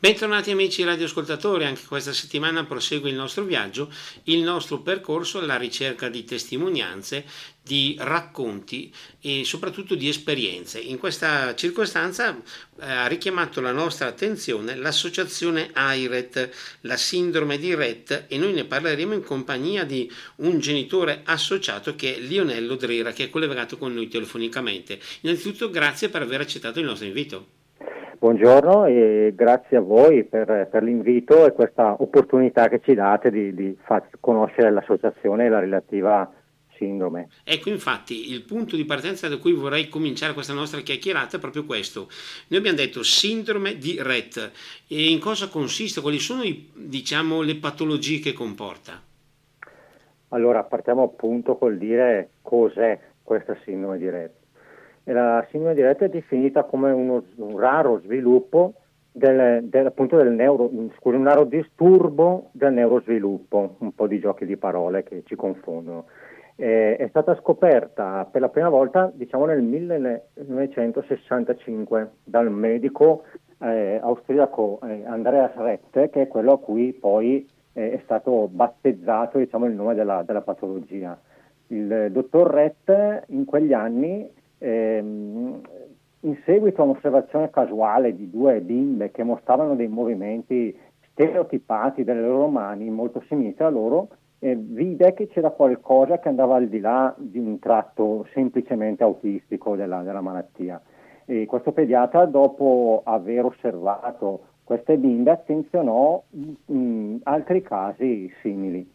Bentornati amici radioascoltatori, anche questa settimana prosegue il nostro viaggio, il nostro percorso alla ricerca di testimonianze, di racconti e soprattutto di esperienze. In questa circostanza eh, ha richiamato la nostra attenzione l'associazione AIRET, la sindrome di Rett e noi ne parleremo in compagnia di un genitore associato che è Lionello Drera che è collegato con noi telefonicamente. Innanzitutto grazie per aver accettato il nostro invito. Buongiorno e grazie a voi per, per, l'invito e questa opportunità che ci date di, di far conoscere l'associazione e la relativa sindrome. Ecco, infatti, il punto di partenza da cui vorrei cominciare questa nostra chiacchierata è proprio questo. Noi abbiamo detto sindrome di Rett e in cosa consiste? Quali sono i, diciamo, le patologie che comporta? Allora, partiamo appunto col dire cos'è questa sindrome di Rett la sindrome di Rett è definita come uno, un raro sviluppo del, del, del neuro, scusi, un raro disturbo del neurosviluppo, un po' di giochi di parole che ci confondono. Eh, è stata scoperta per la prima volta diciamo nel 1965 dal medico eh, austriaco eh, Andreas Rett, che è quello a cui poi eh, è stato battezzato diciamo, il nome della, della patologia. Il dottor Rett in quegli anni Ehm, in seguito a un'osservazione casuale di due bimbe che mostravano dei movimenti stereotipati delle loro mani molto simili a loro, eh, vide che c'era qualcosa che andava al di là di un tratto semplicemente autistico della, della malattia. E questo pediatra, dopo aver osservato queste bimbe, attenzionò mh, mm, altri casi simili,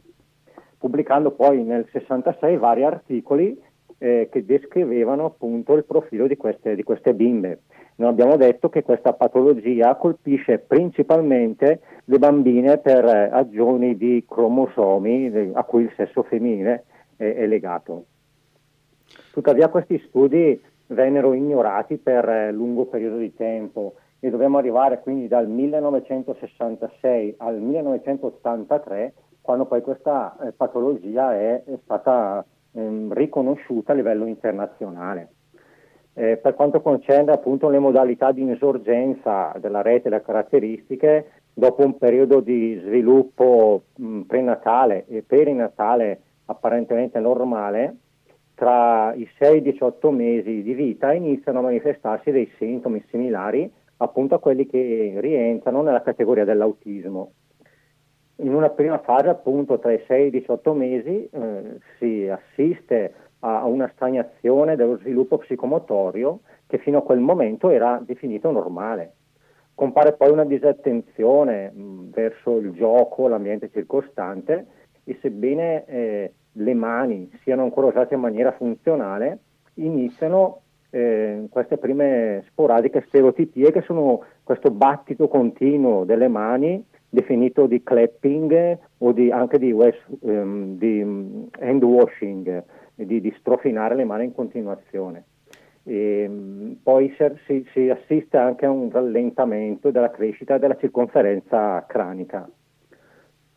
pubblicando poi nel 66 vari articoli eh, che descrivevano appunto il profilo di queste, di queste bimbe. Noi abbiamo detto che questa patologia colpisce principalmente le bambine per ragioni di cromosomi a cui il sesso femminile è, è legato. Tuttavia questi studi vennero ignorati per lungo periodo di tempo e dobbiamo arrivare quindi dal 1966 al 1983 quando poi questa eh, patologia è, è stata ehm, riconosciuta a livello internazionale. Eh, per quanto concerne appunto le modalità di insorgenza della rete e le caratteristiche, dopo un periodo di sviluppo mh, prenatale e perinatale apparentemente normale, tra i 6 e i 18 mesi di vita iniziano a manifestarsi dei sintomi similari appunto a quelli che rientrano nella categoria dell'autismo in una prima fase appunto tra i 6 e i 18 mesi eh, si assiste a una stagnazione dello sviluppo psicomotorio che fino a quel momento era definito normale. Compare poi una disattenzione mh, verso il gioco, l'ambiente circostante e sebbene eh, le mani siano ancora usate in maniera funzionale, iniziano eh, queste prime sporadiche stereotipie che sono questo battito continuo delle mani definito di clapping o di, anche di, west, um, di um, hand washing, di, di, strofinare le mani in continuazione. E, um, poi si, si, assiste anche a un rallentamento della crescita della circonferenza cranica.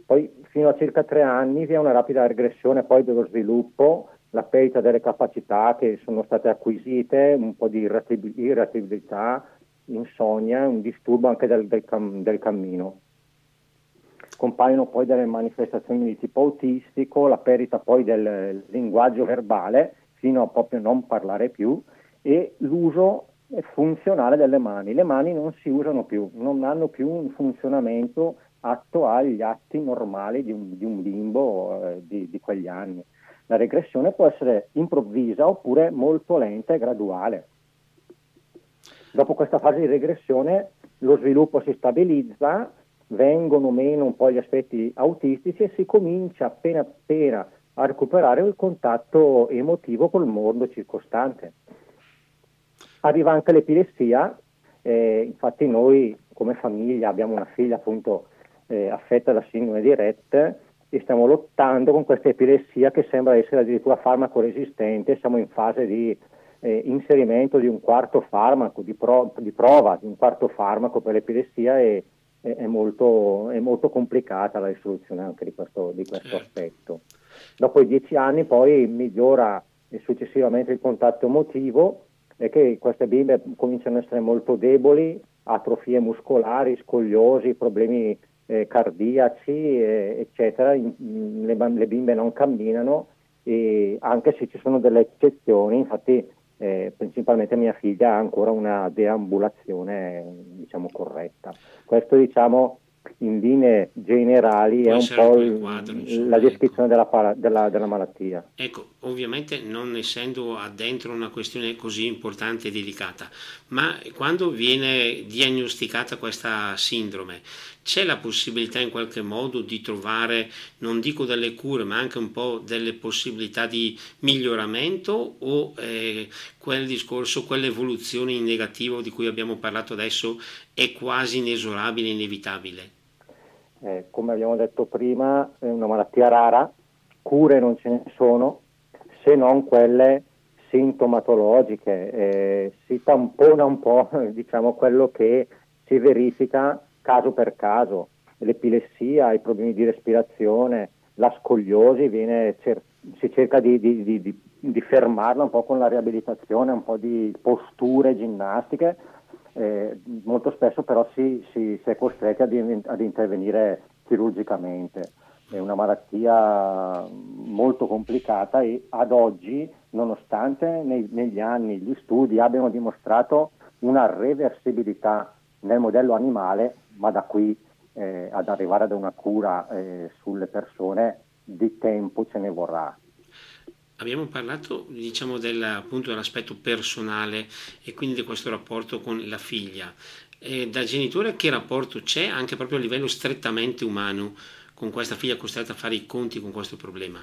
Poi fino a circa tre anni vi è una rapida regressione poi dello sviluppo, la perdita delle capacità che sono state acquisite, un po' di irritabilità, insonnia, un disturbo anche del, del, cam, del cammino compaiono poi delle manifestazioni di tipo autistico, la perdita poi del linguaggio verbale fino a proprio non parlare più e l'uso funzionale delle mani. Le mani non si usano più, non hanno più un funzionamento atto agli atti normali di un, di un bimbo eh, di, di quegli anni. La regressione può essere improvvisa oppure molto lenta e graduale. Dopo questa fase di regressione lo sviluppo si stabilizza vengono meno un po' gli aspetti autistici e si comincia appena appena a recuperare il contatto emotivo col mondo circostante. Arriva anche l'epilessia, eh, infatti noi come famiglia abbiamo una figlia appunto eh, affetta da sindrome di Rett e stiamo lottando con questa epilessia che sembra essere addirittura farmaco resistente, siamo in fase di eh, inserimento di un quarto farmaco, di, pro- di prova di un quarto farmaco per l'epilessia e è molto, è molto, complicata la risoluzione anche di questo, di questo certo. aspetto. Dopo i dieci anni poi migliora successivamente il contatto emotivo e che queste bimbe cominciano ad essere molto deboli, atrofie muscolari, scogliosi, problemi eh, cardiaci, eh, eccetera, in, in, le, le, bimbe non camminano, e anche se ci sono delle eccezioni, infatti eh, principalmente mia figlia ha ancora una deambulazione diciamo, corretta. Questo diciamo in linee generali Può è un po' il, quadro, insomma, la descrizione ecco. della, della, della, malattia. Ecco, ovviamente non essendo addentro una questione così importante e delicata, ma quando viene diagnosticata questa sindrome, c'è la possibilità in qualche modo di trovare, non dico delle cure, ma anche un po' delle possibilità di miglioramento o eh, quel discorso, quell'evoluzione in negativo di cui abbiamo parlato adesso è quasi inesorabile, inevitabile? Eh, come abbiamo detto prima, è una malattia rara, cure non ce ne sono, se non quelle sintomatologiche. Eh, si tampona un po' diciamo, quello che si verifica caso per caso. L'epilessia, i problemi di respirazione, la scogliosi, cer- si cerca di, di, di, di, fermarla un po' con la riabilitazione, un po' di posture ginnastiche. Eh, molto spesso però si, si, si è costretti ad, ad, intervenire chirurgicamente. È una malattia molto complicata e ad oggi, nonostante nei, negli anni gli studi abbiano dimostrato una reversibilità nel modello animale, ma da qui eh, ad arrivare ad una cura eh, sulle persone di tempo ce ne vorrà. Abbiamo parlato diciamo, del, appunto, dell'aspetto personale e quindi di questo rapporto con la figlia. E da genitore che rapporto c'è anche proprio a livello strettamente umano con questa figlia costretta a fare i conti con questo problema?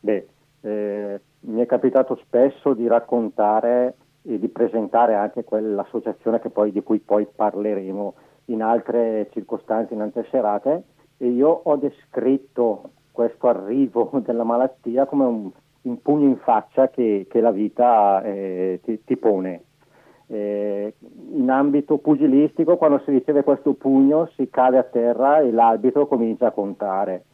Beh, eh, mi è capitato spesso di raccontare e di presentare anche quell'associazione poi, di cui poi parleremo in altre circostanze, in altre serate, e io ho descritto questo arrivo della malattia come un, un pugno in faccia che, che la vita eh, ti, ti, pone. Eh, in ambito pugilistico, quando si riceve questo pugno, si cade a terra e l'arbitro comincia a contare.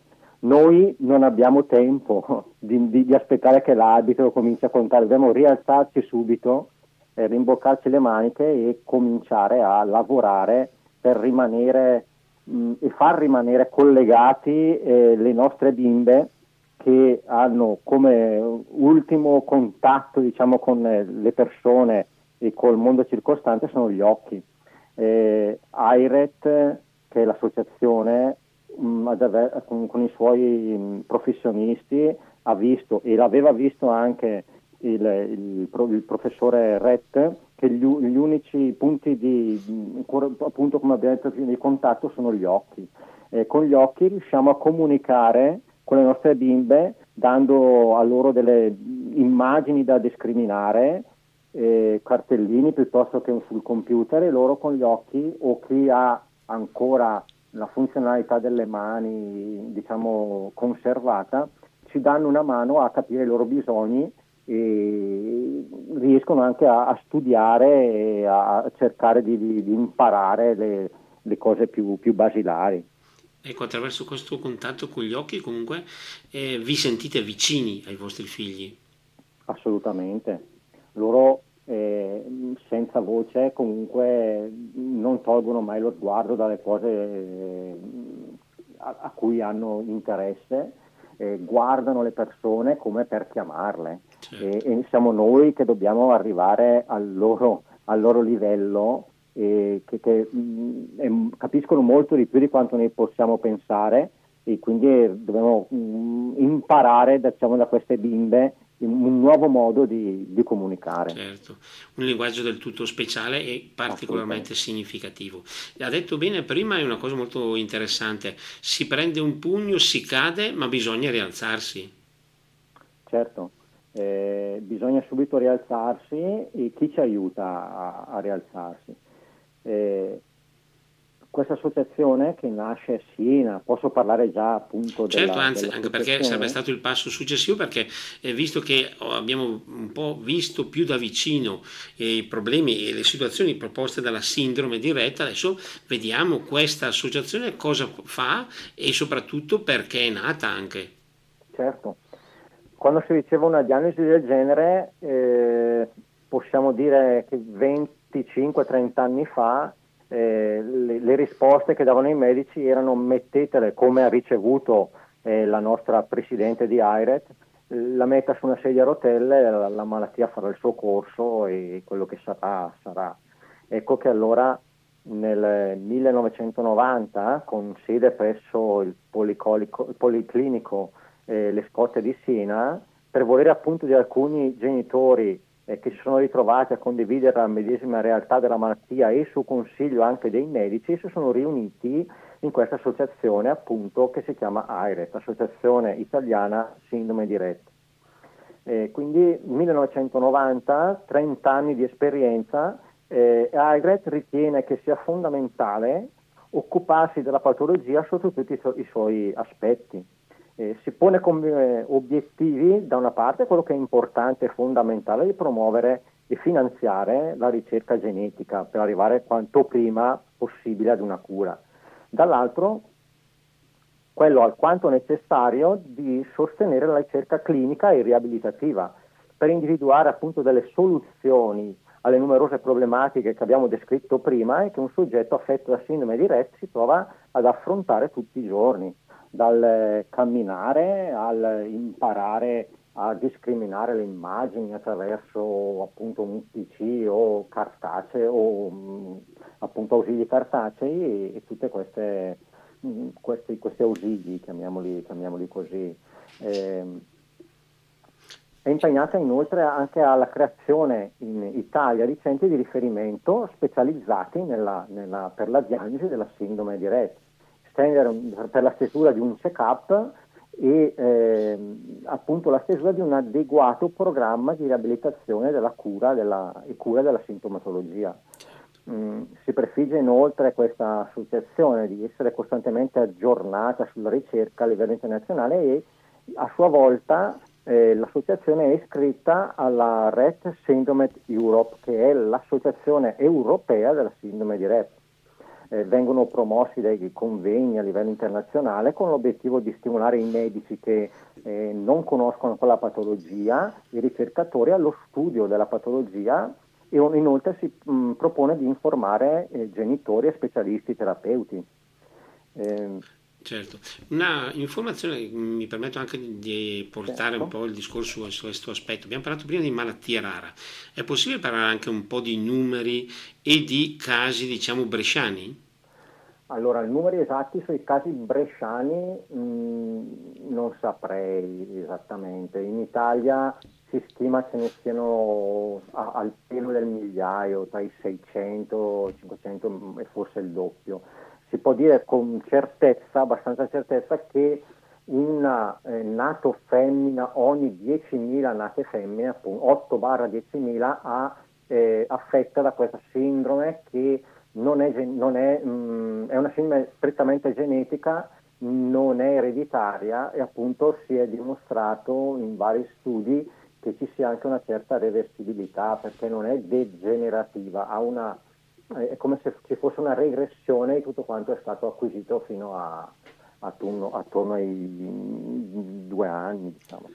Noi non abbiamo tempo di, di, di aspettare che l'arbitro cominci a contare, dobbiamo rialzarci subito eh, rimboccarci le maniche e cominciare a lavorare per rimanere mh, e far rimanere collegati eh, le nostre bimbe che hanno come ultimo contatto diciamo, con eh, le persone e col mondo circostante sono gli occhi. Eh, AIRET, che è l'associazione, mh, con, con, i suoi mh, professionisti, ha visto e l'aveva visto anche il, il, il professore Rett che gli, gli, unici punti di, appunto come abbiamo detto di contatto sono gli occhi. Eh, con gli occhi riusciamo a comunicare con le nostre bimbe dando a loro delle immagini da discriminare, eh, cartellini piuttosto che sul computer e loro con gli occhi o chi ha ancora la funzionalità delle mani diciamo conservata ci danno una mano a capire i loro bisogni e riescono anche a, a studiare e a cercare di, di, di imparare le, le cose più, più, basilari. Ecco, attraverso questo contatto con gli occhi comunque eh, vi sentite vicini ai vostri figli? Assolutamente. Loro eh, senza voce comunque non tolgono mai lo sguardo dalle cose eh, a, a, cui hanno interesse, guardano le persone come per chiamarle certo. e, e, siamo noi che dobbiamo arrivare al loro, al loro livello e che, che mh, capiscono molto di più di quanto noi possiamo pensare e quindi dobbiamo mh, imparare diciamo, da queste bimbe un nuovo modo di, di, comunicare. Certo, un linguaggio del tutto speciale e particolarmente significativo. Ha detto bene prima, è una cosa molto interessante, si prende un pugno, si cade, ma bisogna rialzarsi. Certo, eh, bisogna subito rialzarsi e chi ci aiuta a, a rialzarsi? Eh, questa associazione che nasce a Siena, posso parlare già appunto certo, della, anzi, anche perché sarebbe stato il passo successivo perché eh, visto che abbiamo un po' visto più da vicino eh, i problemi e le situazioni proposte dalla sindrome diretta, adesso vediamo questa associazione cosa fa e soprattutto perché è nata anche. Certo, quando si riceve una diagnosi del genere eh, possiamo dire che 20 25-30 anni fa eh, le, le, risposte che davano i medici erano mettetele come ha ricevuto eh, la nostra presidente di AIRET, la metta su una sedia a rotelle, la, la, malattia farà il suo corso e quello che sarà sarà. Ecco che allora nel 1990, con sede presso il Policlinico eh, Le Scotte di Siena, per volere appunto di alcuni genitori eh, che si sono ritrovati a condividere la medesima realtà della malattia e su consiglio anche dei medici, si sono riuniti in questa associazione appunto che si chiama AIRET, Associazione Italiana Sindrome di Rett. Eh, quindi 1990, 30 anni di esperienza, eh, AIRET ritiene che sia fondamentale occuparsi della patologia sotto tutti i, su- i suoi aspetti eh, si pone come obiettivi da una parte quello che è importante e fondamentale di promuovere e finanziare la ricerca genetica per arrivare quanto prima possibile ad una cura. Dall'altro quello alquanto necessario di sostenere la ricerca clinica e riabilitativa per individuare appunto delle soluzioni alle numerose problematiche che abbiamo descritto prima e che un soggetto affetto da sindrome di Rett si trova ad affrontare tutti i giorni dal camminare al imparare a discriminare le immagini attraverso appunto un PC o cartacee o mm, appunto ausili cartacei e, e queste, mm, questi, questi ausili, chiamiamoli, chiamiamoli così. Eh, è impegnata inoltre anche alla creazione in Italia di centri di riferimento specializzati nella, nella, per la diagnosi della sindrome di Rett stendere per la stesura di un check-up e eh, appunto la stesura di un adeguato programma di riabilitazione della cura della, e cura della sintomatologia. Mm, si prefigge inoltre questa associazione di essere costantemente aggiornata sulla ricerca a livello internazionale e a sua volta eh, l'associazione è iscritta alla RET Syndrome Europe, che è l'associazione europea della sindrome di Rett eh, vengono promossi dei convegni a livello internazionale con l'obiettivo di stimolare i medici che eh, non conoscono quella patologia, i ricercatori allo studio della patologia e inoltre si mh, propone di informare eh, genitori e specialisti terapeuti. Certo, una informazione mi permetto anche di portare certo. un po' il discorso su questo aspetto. Abbiamo parlato prima di malattia rara, è possibile parlare anche un po' di numeri e di casi, diciamo, bresciani? Allora, i numeri esatti sui casi bresciani mh, mm, non saprei esattamente. In Italia si stima ce ne siano a, al pelo del migliaio, tra i 600 e 500 e forse il doppio si può dire con certezza, abbastanza certezza, che una eh, nato femmina ogni 10.000 nate femmine, appunto, 8 barra 10.000, ha, eh, affetta da questa sindrome che non è, non è, mh, mm, è, una sindrome strettamente genetica, non è ereditaria e appunto si è dimostrato in vari studi che ci sia anche una certa reversibilità perché non è degenerativa, ha una è come se ci fosse una regressione di tutto quanto è stato acquisito fino a, attorno, attorno ai due anni. Diciamo.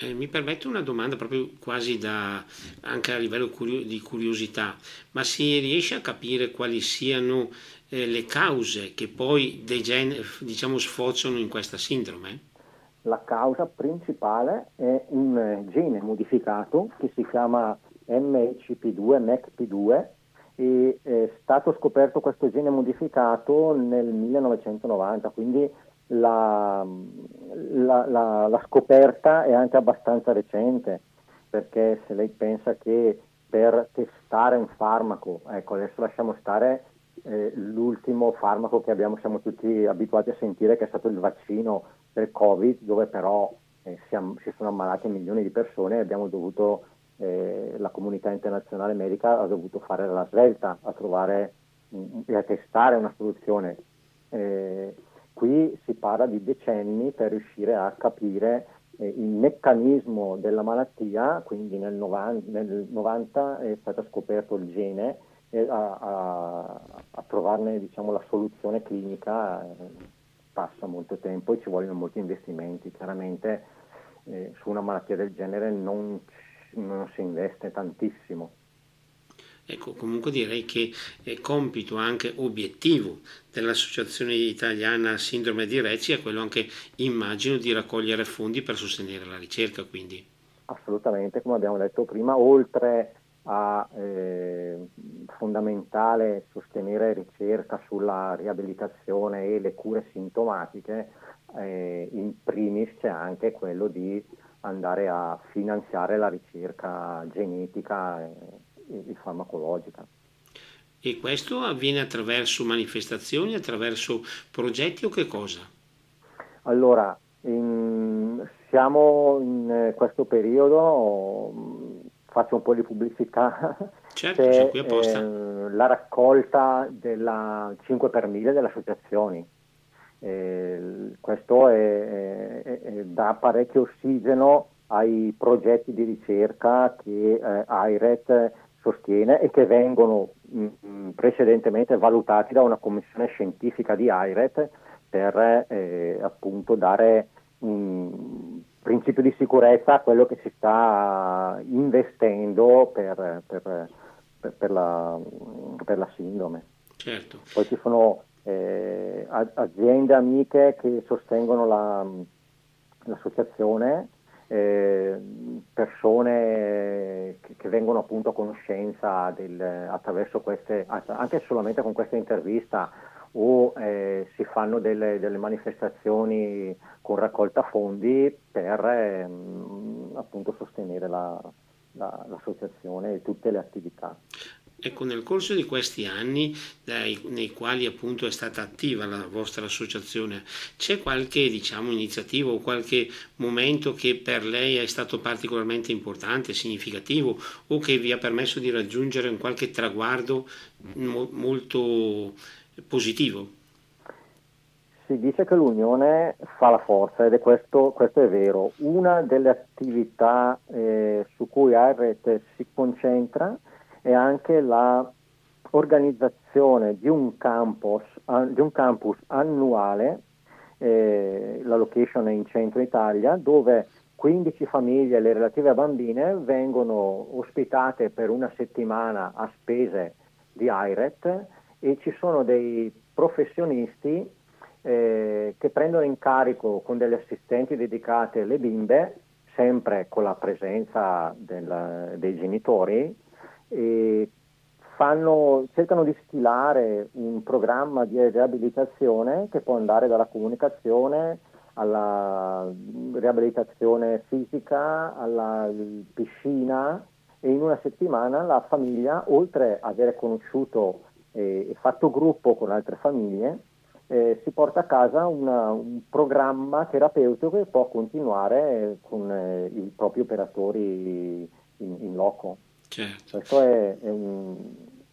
Eh, mi permetto una domanda proprio quasi da, anche a livello curio- di curiosità, ma si riesce a capire quali siano eh, le cause che poi degen- diciamo, sfociano in questa sindrome? La causa principale è un gene modificato che si chiama MHP2, MECP2, e è stato scoperto questo gene modificato nel 1990, quindi la, la, la, la, scoperta è anche abbastanza recente, perché se lei pensa che per testare un farmaco, ecco adesso lasciamo stare eh, l'ultimo farmaco che abbiamo, siamo tutti abituati a sentire che è stato il vaccino del Covid, dove però eh, siamo, si sono ammalati milioni di persone e abbiamo dovuto eh, la comunità internazionale medica ha dovuto fare la svelta a trovare e a testare una soluzione. Eh, qui si parla di decenni per riuscire a capire eh, il meccanismo della malattia, quindi nel 90, nel 90 è stato scoperto il gene e a, a, a trovarne diciamo, la soluzione clinica eh, passa molto tempo e ci vogliono molti investimenti. Chiaramente eh, su una malattia del genere non non si investe tantissimo. Ecco, comunque direi che è compito anche obiettivo dell'Associazione Italiana Sindrome di Recci è quello anche, immagino, di raccogliere fondi per sostenere la ricerca, quindi. Assolutamente, come abbiamo detto prima, oltre a eh, fondamentale sostenere ricerca sulla riabilitazione e le cure sintomatiche, eh, in primis c'è anche quello di andare a finanziare la ricerca genetica e, e farmacologica. E questo avviene attraverso manifestazioni, attraverso progetti o che cosa? Allora, in, siamo in questo periodo, faccio un po' di pubblicità, certo, c'è eh, la raccolta della 5 per 1000 delle associazioni eh, questo è, è, è, dà parecchio ossigeno ai progetti di ricerca che eh, AIRET sostiene e che vengono mh, mm, precedentemente valutati da una commissione scientifica di AIRET per eh, appunto dare un principio di sicurezza a quello che si sta investendo per, per, per, per la, la, sindrome. Certo. Poi ci sono eh, aziende amiche che sostengono la, l'associazione, eh, persone che, che, vengono appunto a conoscenza del, attraverso queste, anche solamente con questa intervista o eh, si fanno delle, delle, manifestazioni con raccolta fondi per ehm, appunto sostenere la, la, l'associazione e tutte le attività. Ecco, nel corso di questi anni dai, nei quali appunto è stata attiva la vostra associazione, c'è qualche diciamo, iniziativa o qualche momento che per lei è stato particolarmente importante, significativo o che vi ha permesso di raggiungere un qualche traguardo mo- molto positivo? Si dice che l'unione fa la forza ed è questo, questo è vero. Una delle attività eh, su cui ARET si concentra e anche l'organizzazione di un campus, di un campus annuale, eh, la location è in centro Italia, dove 15 famiglie e le relative bambine vengono ospitate per una settimana a spese di IRET e ci sono dei professionisti eh, che prendono in carico con delle assistenti dedicate le bimbe, sempre con la presenza del, dei genitori, e fanno, cercano di stilare un programma di riabilitazione che può andare dalla comunicazione alla riabilitazione fisica, alla piscina e in una settimana la famiglia, oltre ad aver conosciuto e fatto gruppo con altre famiglie, eh, si porta a casa una, un programma terapeutico che può continuare con eh, i propri operatori in, in loco. Certo. Questo è, è, un,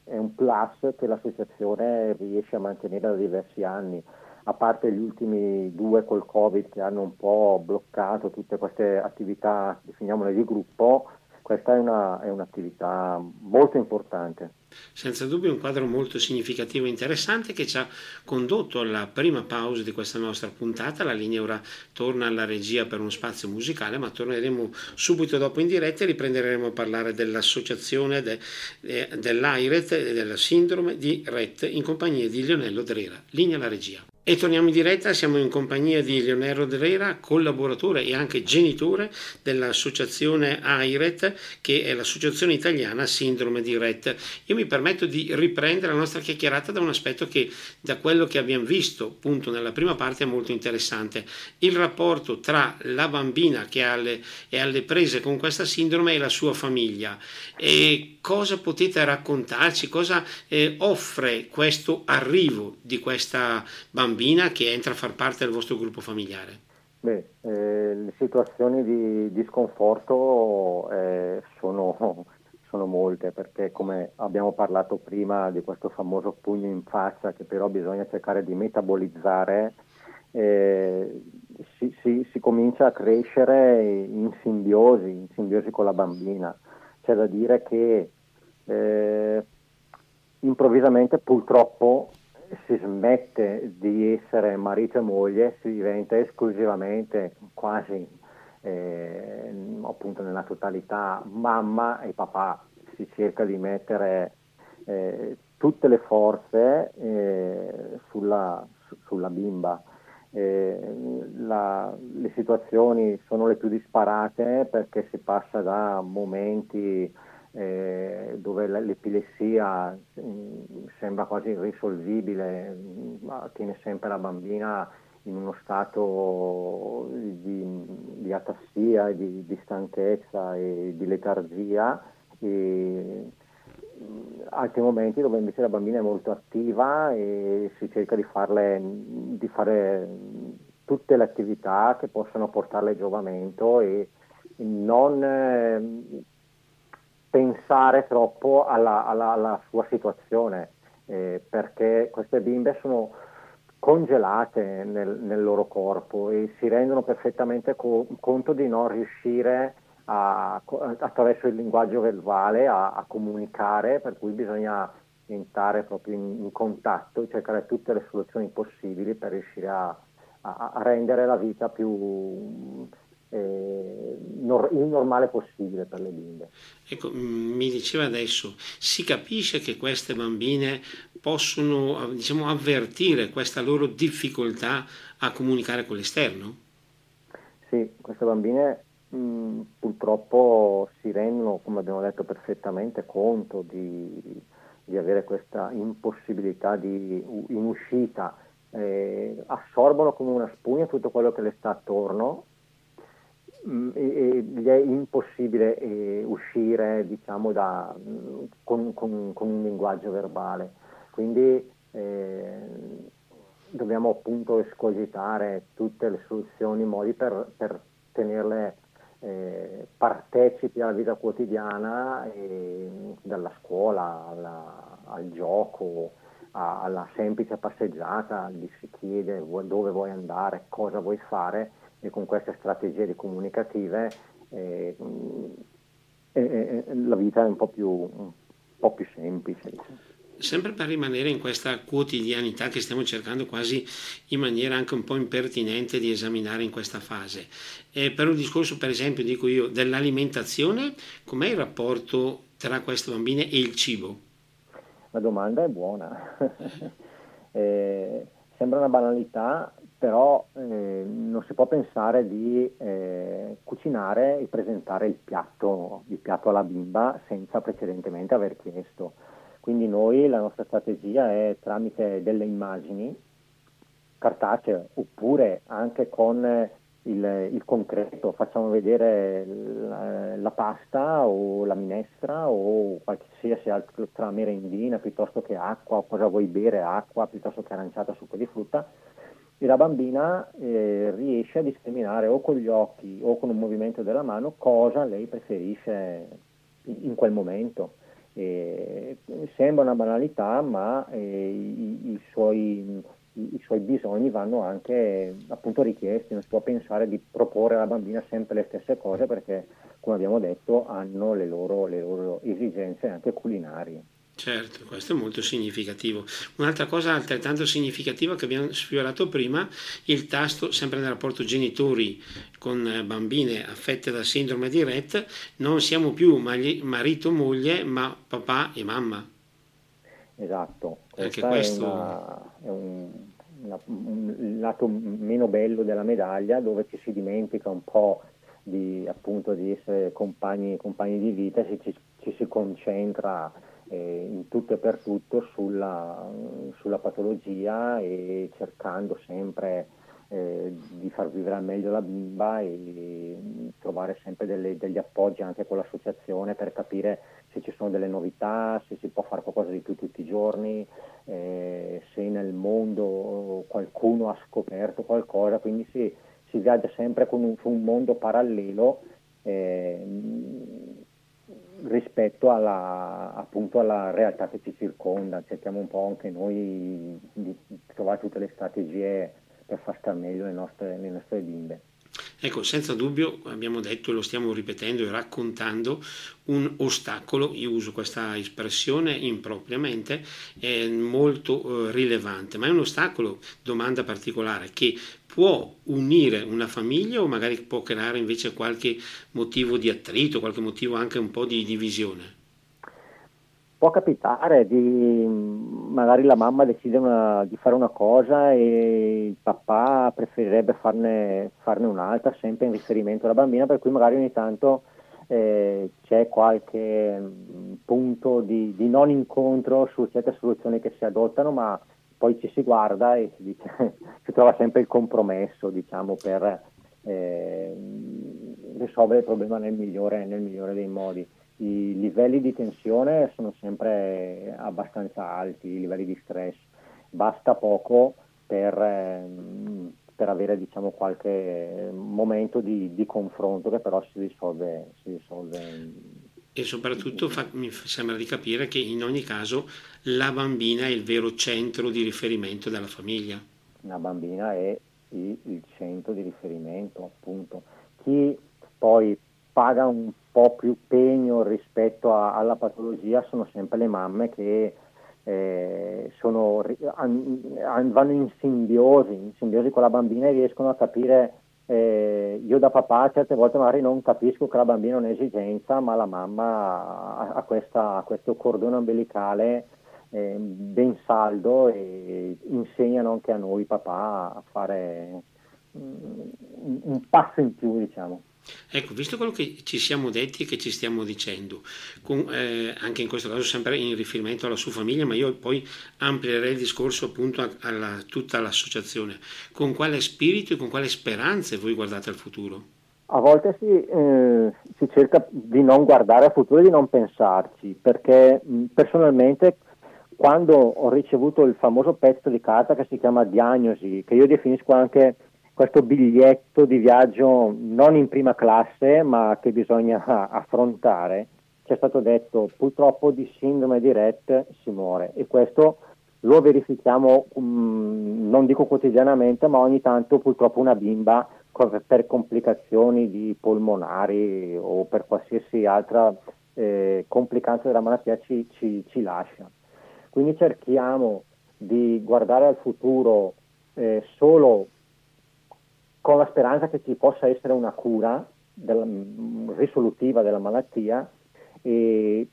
è, un, plus che l'associazione riesce a mantenere da diversi anni, a parte gli ultimi due col Covid che hanno un po' bloccato tutte queste attività, definiamole di gruppo, questa è, una, è un'attività molto importante. Senza dubbio un quadro molto significativo e interessante che ci ha condotto alla prima pausa di questa nostra puntata. La linea ora torna alla regia per uno spazio musicale, ma torneremo subito dopo in diretta e riprenderemo a parlare dell'associazione de, de, dell'AIRET e della sindrome di RET in compagnia di Leonello Drera. Linea alla regia. E torniamo in diretta, siamo in compagnia di Leonero Drera, collaboratore e anche genitore dell'associazione AIRET, che è l'associazione italiana Sindrome di RET. Io mi permetto di riprendere la nostra chiacchierata da un aspetto che da quello che abbiamo visto appunto nella prima parte è molto interessante. Il rapporto tra la bambina che è alle, è alle prese con questa sindrome e la sua famiglia. E cosa potete raccontarci, cosa eh, offre questo arrivo di questa bambina? Bambina che entra a far parte del vostro gruppo familiare? Beh, eh, le situazioni di, di sconforto eh, sono, sono, molte perché come abbiamo parlato prima di questo famoso pugno in faccia che però bisogna cercare di metabolizzare, eh, si, si, si, comincia a crescere in simbiosi, in simbiosi con la bambina. C'è da dire che eh, improvvisamente purtroppo si smette di essere marito e moglie, si diventa esclusivamente quasi eh, appunto nella totalità mamma e papà, si cerca di mettere eh, tutte le forze eh, sulla, su, sulla, bimba. Eh, la, le situazioni sono le più disparate perché si passa da momenti eh, dove l'epilessia mm, sembra quasi irrisolvibile, mm, tiene sempre la bambina in uno stato di, di atassia, di, di, stanchezza e di letargia. E, altri momenti dove invece la bambina è molto attiva e si cerca di, farle, di fare tutte le attività che possano portarle giovamento e non eh, pensare troppo alla, alla, alla sua situazione, eh, perché queste bimbe sono congelate nel, nel, loro corpo e si rendono perfettamente co- conto di non riuscire a, attraverso il linguaggio verbale a, a, comunicare, per cui bisogna entrare proprio in, in, contatto e cercare tutte le soluzioni possibili per riuscire a, a rendere la vita più eh, nor- il normale possibile per le bimbe. Ecco, mi diceva adesso, si capisce che queste bambine possono diciamo, avvertire questa loro difficoltà a comunicare con l'esterno? Sì, queste bambine mh, purtroppo si rendono, come abbiamo detto, perfettamente conto di, di avere questa impossibilità di, in uscita, eh, assorbono come una spugna tutto quello che le sta attorno Mm, gli è impossibile eh, uscire diciamo, da, mm, con, con, con, un linguaggio verbale. Quindi eh, dobbiamo appunto escogitare tutte le soluzioni, i modi per, per tenerle eh, partecipi alla vita quotidiana, dalla scuola alla, al gioco, a, alla semplice passeggiata, gli si chiede dove vuoi andare, cosa vuoi fare e con queste strategie comunicative eh, eh, la vita è un po' più, un po più semplice. Diciamo. Sempre per rimanere in questa quotidianità che stiamo cercando quasi in maniera anche un po' impertinente di esaminare in questa fase. Eh, per un discorso, per esempio, dico io, dell'alimentazione, com'è il rapporto tra queste bambine e il cibo? La domanda è buona. eh, sembra una banalità, però eh, non si può pensare di eh, cucinare e presentare il piatto, il piatto alla bimba senza precedentemente aver chiesto. Quindi noi la nostra strategia è tramite delle immagini cartacee oppure anche con il, il concreto, facciamo vedere la, la, pasta o la minestra o qualsiasi altra merendina piuttosto che acqua o cosa vuoi bere, acqua piuttosto che aranciata, succo di frutta e la bambina eh, riesce a discriminare o con gli occhi o con un movimento della mano cosa lei preferisce in quel momento. Eh, sembra una banalità, ma eh, i, i, suoi, i, suoi, bisogni vanno anche appunto richiesti, non si può pensare di proporre alla bambina sempre le stesse cose perché, come abbiamo detto, hanno le loro, le loro esigenze anche culinarie. Certo, questo è molto significativo. Un'altra cosa altrettanto significativa che abbiamo sfiorato prima, il tasto, sempre nel rapporto genitori con eh, bambine affette da sindrome di Rett, non siamo più marito moglie, ma papà e mamma. Esatto, Anche questo... è, una, è un, una, un lato meno bello della medaglia dove ci si dimentica un po' di, appunto, di essere compagni, compagni di vita e ci, ci si concentra eh, in tutto e per tutto sulla, sulla patologia e cercando sempre eh, di far vivere al meglio la bimba e trovare sempre delle, degli appoggi anche con l'associazione per capire se ci sono delle novità, se si può fare qualcosa di più tutti i giorni, eh, se nel mondo qualcuno ha scoperto qualcosa, quindi si, si viaggia sempre un, su un mondo parallelo. Eh, rispetto alla, appunto alla realtà che ci circonda, cerchiamo un po' anche noi di trovare tutte le strategie per far star meglio le nostre, le nostre bimbe. Ecco, senza dubbio, abbiamo detto e lo stiamo ripetendo e raccontando, un ostacolo, io uso questa espressione impropriamente, è molto eh, rilevante, ma è un ostacolo, domanda particolare, che può unire una famiglia o magari può creare invece qualche motivo di attrito, qualche motivo anche un po' di divisione? Può capitare di magari la mamma decide una, di fare una cosa e il papà preferirebbe farne, farne, un'altra, sempre in riferimento alla bambina, per cui magari ogni tanto eh, c'è qualche mm, punto di, di, non incontro su certe soluzioni che si adottano, ma poi ci si guarda e si, dice, si trova sempre il compromesso diciamo, per eh, risolvere il problema nel migliore, nel migliore dei modi i livelli di tensione sono sempre abbastanza alti, i livelli di stress, basta poco per, ehm, per avere diciamo, qualche momento di, di, confronto che però si risolve. Si risolve e soprattutto fa, mi sembra di capire che in ogni caso la bambina è il vero centro di riferimento della famiglia. La bambina è il, il centro di riferimento, appunto. Chi poi paga un po' più pegno rispetto a, alla patologia sono sempre le mamme che eh, sono, an, an, vanno in simbiosi, in simbiosi con la bambina e riescono a capire, eh, io da papà certe volte magari non capisco che la bambina ha un'esigenza, ma la mamma ha, ha, questa, ha questo cordone umbilicale eh, ben saldo e insegnano anche a noi papà a fare un, un passo in più diciamo. Ecco, visto quello che ci siamo detti e che ci stiamo dicendo, con, eh, anche in questo caso sempre in riferimento alla sua famiglia, ma io poi amplierei il discorso appunto a, alla, tutta l'associazione, con quale spirito e con quale speranze voi guardate al futuro? A volte si, eh, si cerca di non guardare al futuro e di non pensarci, perché personalmente quando ho ricevuto il famoso pezzo di carta che si chiama diagnosi, che io definisco anche questo biglietto di viaggio non in prima classe ma che bisogna affrontare, ci è stato detto purtroppo di sindrome di Rett si muore e questo lo verifichiamo um, non dico quotidianamente ma ogni tanto purtroppo una bimba per complicazioni di polmonari o per qualsiasi altra eh, complicanza della malattia ci, ci, ci, lascia. Quindi cerchiamo di guardare al futuro eh, solo con la speranza che ci possa essere una cura della, mm, risolutiva della malattia, e,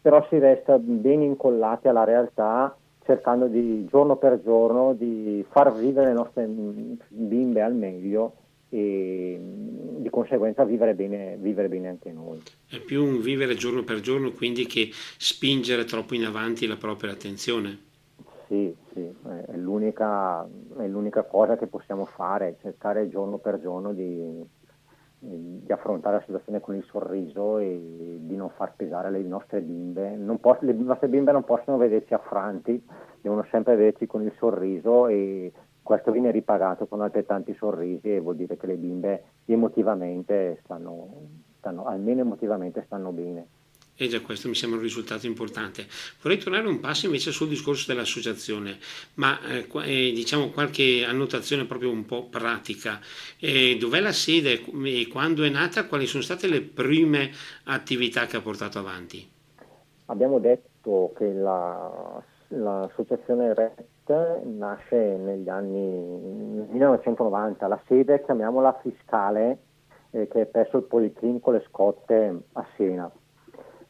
però si resta ben incollati alla realtà cercando di giorno per giorno di far vivere le nostre mm, bimbe al meglio e mm, di conseguenza vivere bene, vivere bene anche noi. È più un vivere giorno per giorno quindi che spingere troppo in avanti la propria attenzione. Sì, sì, è l'unica, è l'unica cosa che possiamo fare, cercare giorno per giorno di, di, affrontare la situazione con il sorriso e di non far pesare le nostre bimbe. Posso, le nostre bimbe non possono vederci affranti, devono sempre vederci con il sorriso e questo viene ripagato con altrettanti sorrisi e vuol dire che le bimbe emotivamente stanno, stanno almeno emotivamente stanno bene. E già questo mi sembra un risultato importante. Vorrei tornare un passo invece sul discorso dell'associazione, ma eh, eh, diciamo qualche annotazione proprio un po' pratica. Eh, dov'è la sede e quando è nata? Quali sono state le prime attività che ha portato avanti? Abbiamo detto che la, l'associazione RET nasce negli anni 1990, la sede chiamiamola fiscale eh, che è presso il Policlinico Le Scotte a Siena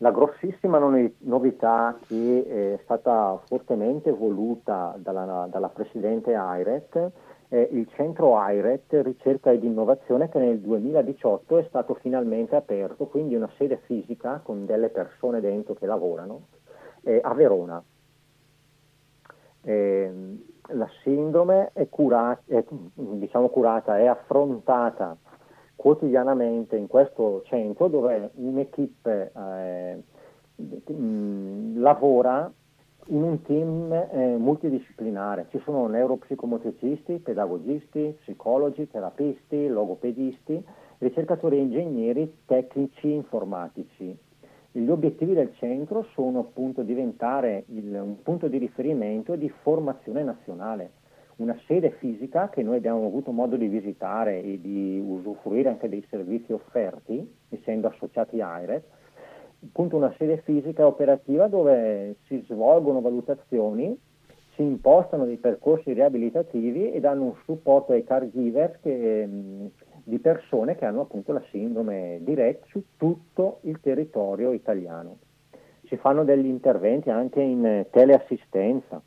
la grossissima novità che è stata fortemente voluta dalla, dalla Presidente AIRET è il centro AIRET Ricerca ed Innovazione che nel 2018 è stato finalmente aperto, quindi una sede fisica con delle persone dentro che lavorano eh, a Verona. Eh, la sindrome è, curata, è, diciamo curata, è affrontata quotidianamente in questo centro dove un'equipe eh, mh, lavora in un team eh, multidisciplinare. Ci sono neuropsicomotricisti, pedagogisti, psicologi, terapisti, logopedisti, ricercatori ingegneri tecnici informatici. Gli obiettivi del centro sono appunto diventare il, un punto di riferimento e di formazione nazionale una sede fisica che noi abbiamo avuto modo di visitare e di usufruire anche dei servizi offerti, essendo associati a IRES, appunto una sede fisica operativa dove si svolgono valutazioni, si impostano dei percorsi riabilitativi e danno un supporto ai caregiver che, di persone che hanno appunto la sindrome di Rett su tutto il territorio italiano. si fanno degli interventi anche in teleassistenza,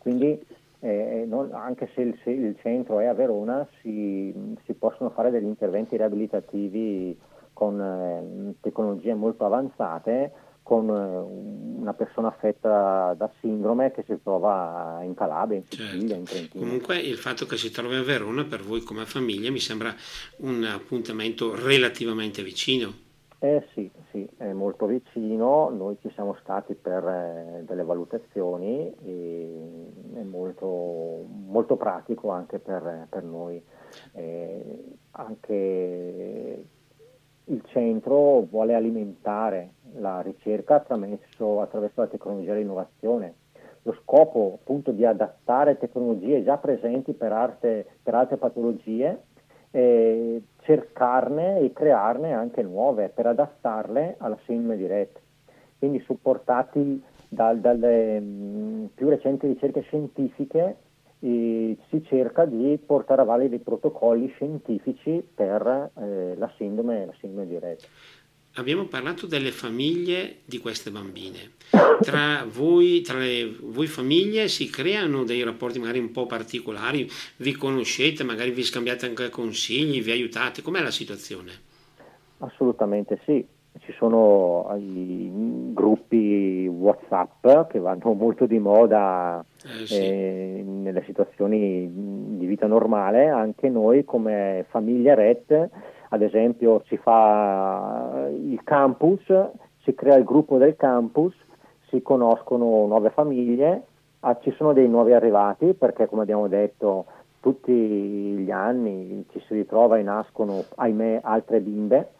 quindi eh, non, anche se il, se il, centro è a Verona si, si, possono fare degli interventi riabilitativi con eh, tecnologie molto avanzate con eh, una persona affetta da sindrome che si trova in Calabria, in Sicilia, certo. in Trentino. Comunque il fatto che si trovi a Verona per voi come famiglia mi sembra un appuntamento relativamente vicino. Eh sì, sì, è molto vicino, noi ci siamo stati per eh, delle valutazioni e è molto, molto pratico anche per, per noi. Eh, anche il centro vuole alimentare la ricerca attraverso, attraverso la tecnologia e l'innovazione. Lo scopo appunto di adattare tecnologie già presenti per, arte, per altre patologie e cercarne e crearne anche nuove per adattarle alla sindrome di Rett. Quindi supportati dal, dalle mh, mm, più recenti ricerche scientifiche eh, si cerca di portare avanti dei protocolli scientifici per eh, la, sindrome, la sindrome di Rett. Abbiamo parlato delle famiglie di queste bambine. Tra voi, tra le, voi famiglie si creano dei rapporti magari un po' particolari, vi conoscete, magari vi scambiate anche consigli, vi aiutate, com'è la situazione? Assolutamente sì, ci sono i gruppi WhatsApp che vanno molto di moda eh, sì. eh, nelle situazioni di vita normale, anche noi come famiglia RET, ad esempio si fa il campus, si crea il gruppo del campus, si conoscono nuove famiglie, ah, ci sono dei nuovi arrivati perché come abbiamo detto tutti gli anni ci si ritrova e nascono ahimè altre bimbe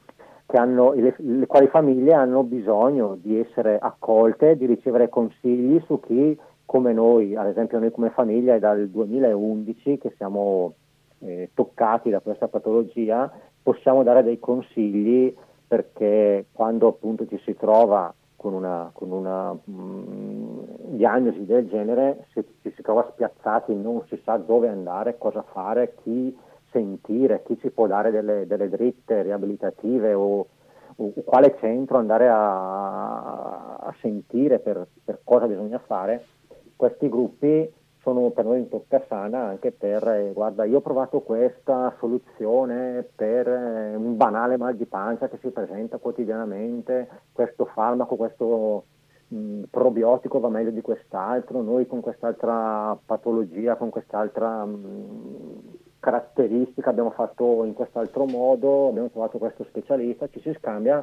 hanno, le, le, quali famiglie hanno bisogno di essere accolte, di ricevere consigli su chi, come noi, ad esempio noi come famiglia è dal 2011 che siamo eh, toccati da questa patologia, possiamo dare dei consigli perché quando appunto ci si trova con una, con una mh, mm, diagnosi del genere, se ci si trova spiazzati, non si sa dove andare, cosa fare, chi sentire, chi ci può dare delle, delle dritte riabilitative o, o, quale centro andare a, a sentire per, per, cosa bisogna fare, questi gruppi per noi in tocca sana anche per, eh, guarda, io ho provato questa soluzione per eh, un banale mal di pancia che si presenta quotidianamente, questo farmaco, questo mh, probiotico va meglio di quest'altro, noi con quest'altra patologia, con quest'altra mh, caratteristica abbiamo fatto in quest'altro modo, abbiamo trovato questo specialista, ci si scambia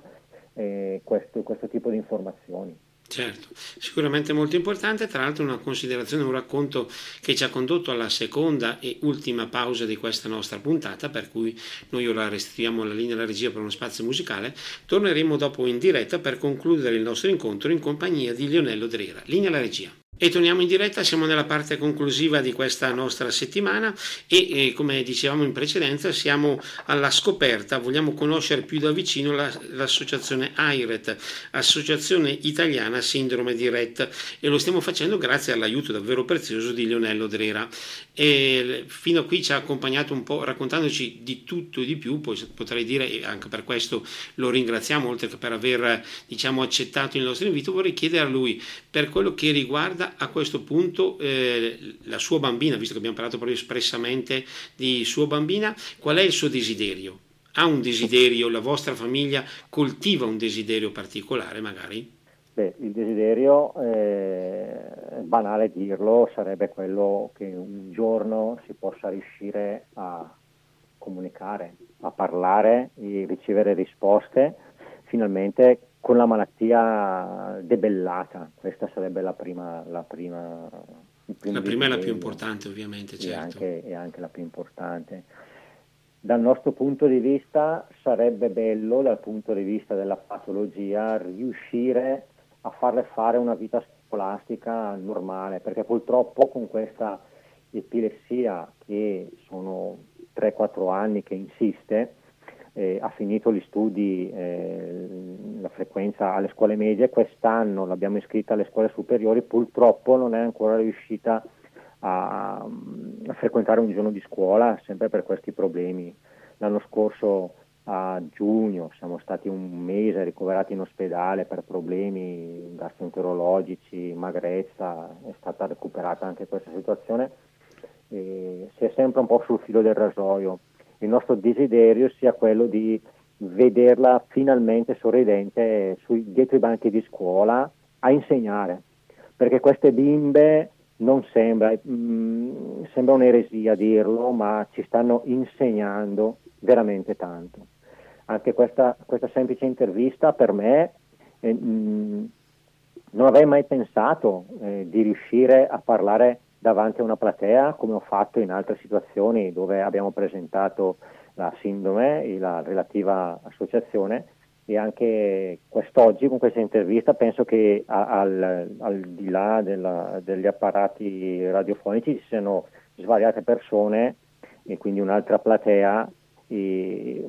eh, questo, questo tipo di informazioni. Certo, sicuramente molto importante, tra l'altro una considerazione, un racconto che ci ha condotto alla seconda e ultima pausa di questa nostra puntata, per cui noi ora restriamo la linea della regia per uno spazio musicale, torneremo dopo in diretta per concludere il nostro incontro in compagnia di Lionello Drera. Linea alla regia. E torniamo in diretta, siamo nella parte conclusiva di questa nostra settimana e, e, come dicevamo in precedenza siamo alla scoperta, vogliamo conoscere più da vicino la, l'associazione AIRET, Associazione Italiana Sindrome di Rett e lo stiamo facendo grazie all'aiuto davvero prezioso di Leonello Drera. E fino a qui ci ha accompagnato un po' raccontandoci di tutto e di più, poi potrei dire, e anche per questo lo ringraziamo, oltre che per aver diciamo, accettato il nostro invito, vorrei chiedere a lui per quello che riguarda a questo punto eh, la sua bambina, visto che abbiamo parlato proprio espressamente di sua bambina, qual è il suo desiderio? Ha un desiderio, la vostra famiglia coltiva un desiderio particolare magari? Beh, il desiderio, eh, è banale dirlo, sarebbe quello che un giorno si possa riuscire a comunicare, a parlare e ricevere risposte finalmente con la malattia debellata. Questa sarebbe la prima. La prima, la prima è la più importante, ovviamente. Certo. E, anche, e anche la più importante. Dal nostro punto di vista sarebbe bello, dal punto di vista della patologia, riuscire a farle fare una vita scolastica normale, perché purtroppo con questa epilessia che sono 3-4 anni che insiste, eh, ha finito gli studi, eh, la frequenza alle scuole medie, quest'anno l'abbiamo iscritta alle scuole superiori, purtroppo non è ancora riuscita a, a frequentare un giorno di scuola, sempre per questi problemi. L'anno scorso a giugno, siamo stati un mese ricoverati in ospedale per problemi gastroenterologici, magrezza, è stata recuperata anche questa situazione, e si è sempre un po' sul filo del rasoio. Il nostro desiderio sia quello di vederla finalmente sorridente sui, dietro i banchi di scuola a insegnare, perché queste bimbe non sembra, mh, mm, sembra un'eresia dirlo, ma ci stanno insegnando veramente tanto. Anche questa, questa semplice intervista per me eh, mh, mm, non avrei mai pensato eh, di riuscire a parlare davanti a una platea come ho fatto in altre situazioni dove abbiamo presentato la sindrome e la relativa associazione e anche quest'oggi con questa intervista penso che al, al di là della, degli apparati radiofonici ci siano svariate persone e quindi un'altra platea e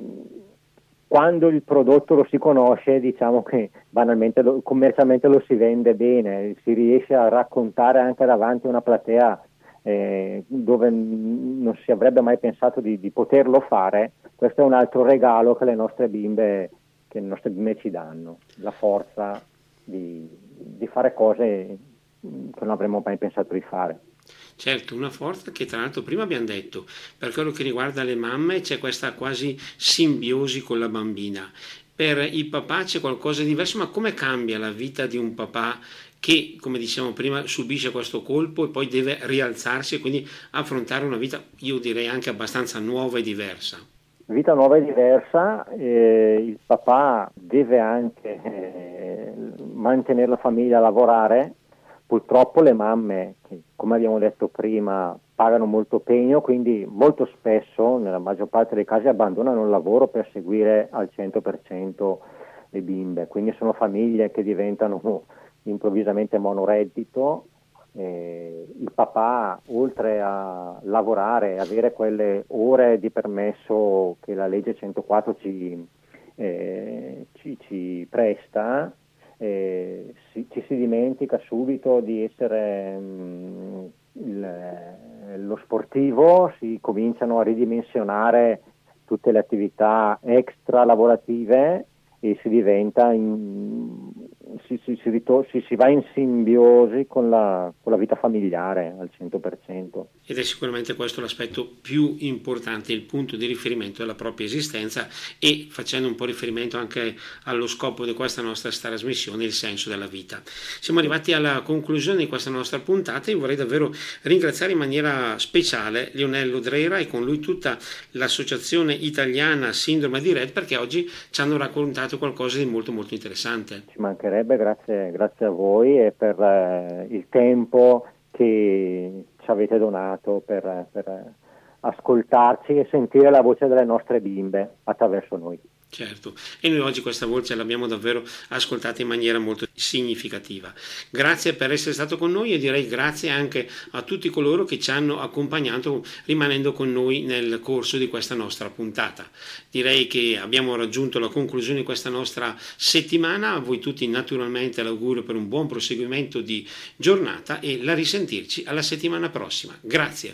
quando il prodotto lo si conosce diciamo che banalmente lo, commercialmente lo si vende bene, si riesce a raccontare anche davanti a una platea eh, dove non si avrebbe mai pensato di, di poterlo fare, questo è un altro regalo che le nostre bimbe che le nostre bimbe ci danno, la forza di, di fare cose che non avremmo mai pensato di fare. Certo, una forza che tra l'altro prima abbiamo detto, per quello che riguarda le mamme c'è questa quasi simbiosi con la bambina. Per il papà c'è qualcosa di diverso, ma come cambia la vita di un papà che, come dicevamo prima, subisce questo colpo e poi deve rialzarsi e quindi affrontare una vita, io direi anche abbastanza nuova e diversa? Vita nuova e diversa, eh, il papà deve anche eh, mantenere la famiglia, lavorare, purtroppo le mamme, come abbiamo detto prima, pagano molto pegno, quindi molto spesso, nella maggior parte dei casi, abbandonano il lavoro per seguire al 100% le bimbe, quindi sono famiglie che diventano improvvisamente monoreddito eh, il papà, oltre a lavorare, avere quelle ore di permesso che la legge 104 ci, eh, ci, ci presta, si, ci si dimentica subito di essere mh, mm, il, lo sportivo, si cominciano a ridimensionare tutte le attività extra lavorative e si diventa in, si, si, si, ritor- si, va in simbiosi con la, con la, vita familiare al 100%. Ed è sicuramente questo l'aspetto più importante, il punto di riferimento della propria esistenza e facendo un po' riferimento anche allo scopo di questa nostra trasmissione, il senso della vita. Siamo arrivati alla conclusione di questa nostra puntata e vorrei davvero ringraziare in maniera speciale Lionello Dreira e con lui tutta l'associazione italiana Sindrome di Red perché oggi ci hanno raccontato qualcosa di molto molto interessante. Ci mancherebbe piacerebbe, grazie, grazie a voi e per eh, il tempo che ci avete donato per, per ascoltarci e sentire la voce delle nostre bimbe attraverso noi. Certo, e noi oggi questa voce l'abbiamo davvero ascoltata in maniera molto significativa. Grazie per essere stato con noi e direi grazie anche a tutti coloro che ci hanno accompagnato rimanendo con noi nel corso di questa nostra puntata. Direi che abbiamo raggiunto la conclusione di questa nostra settimana, a voi tutti naturalmente l'augurio per un buon proseguimento di giornata e la risentirci alla settimana prossima. Grazie.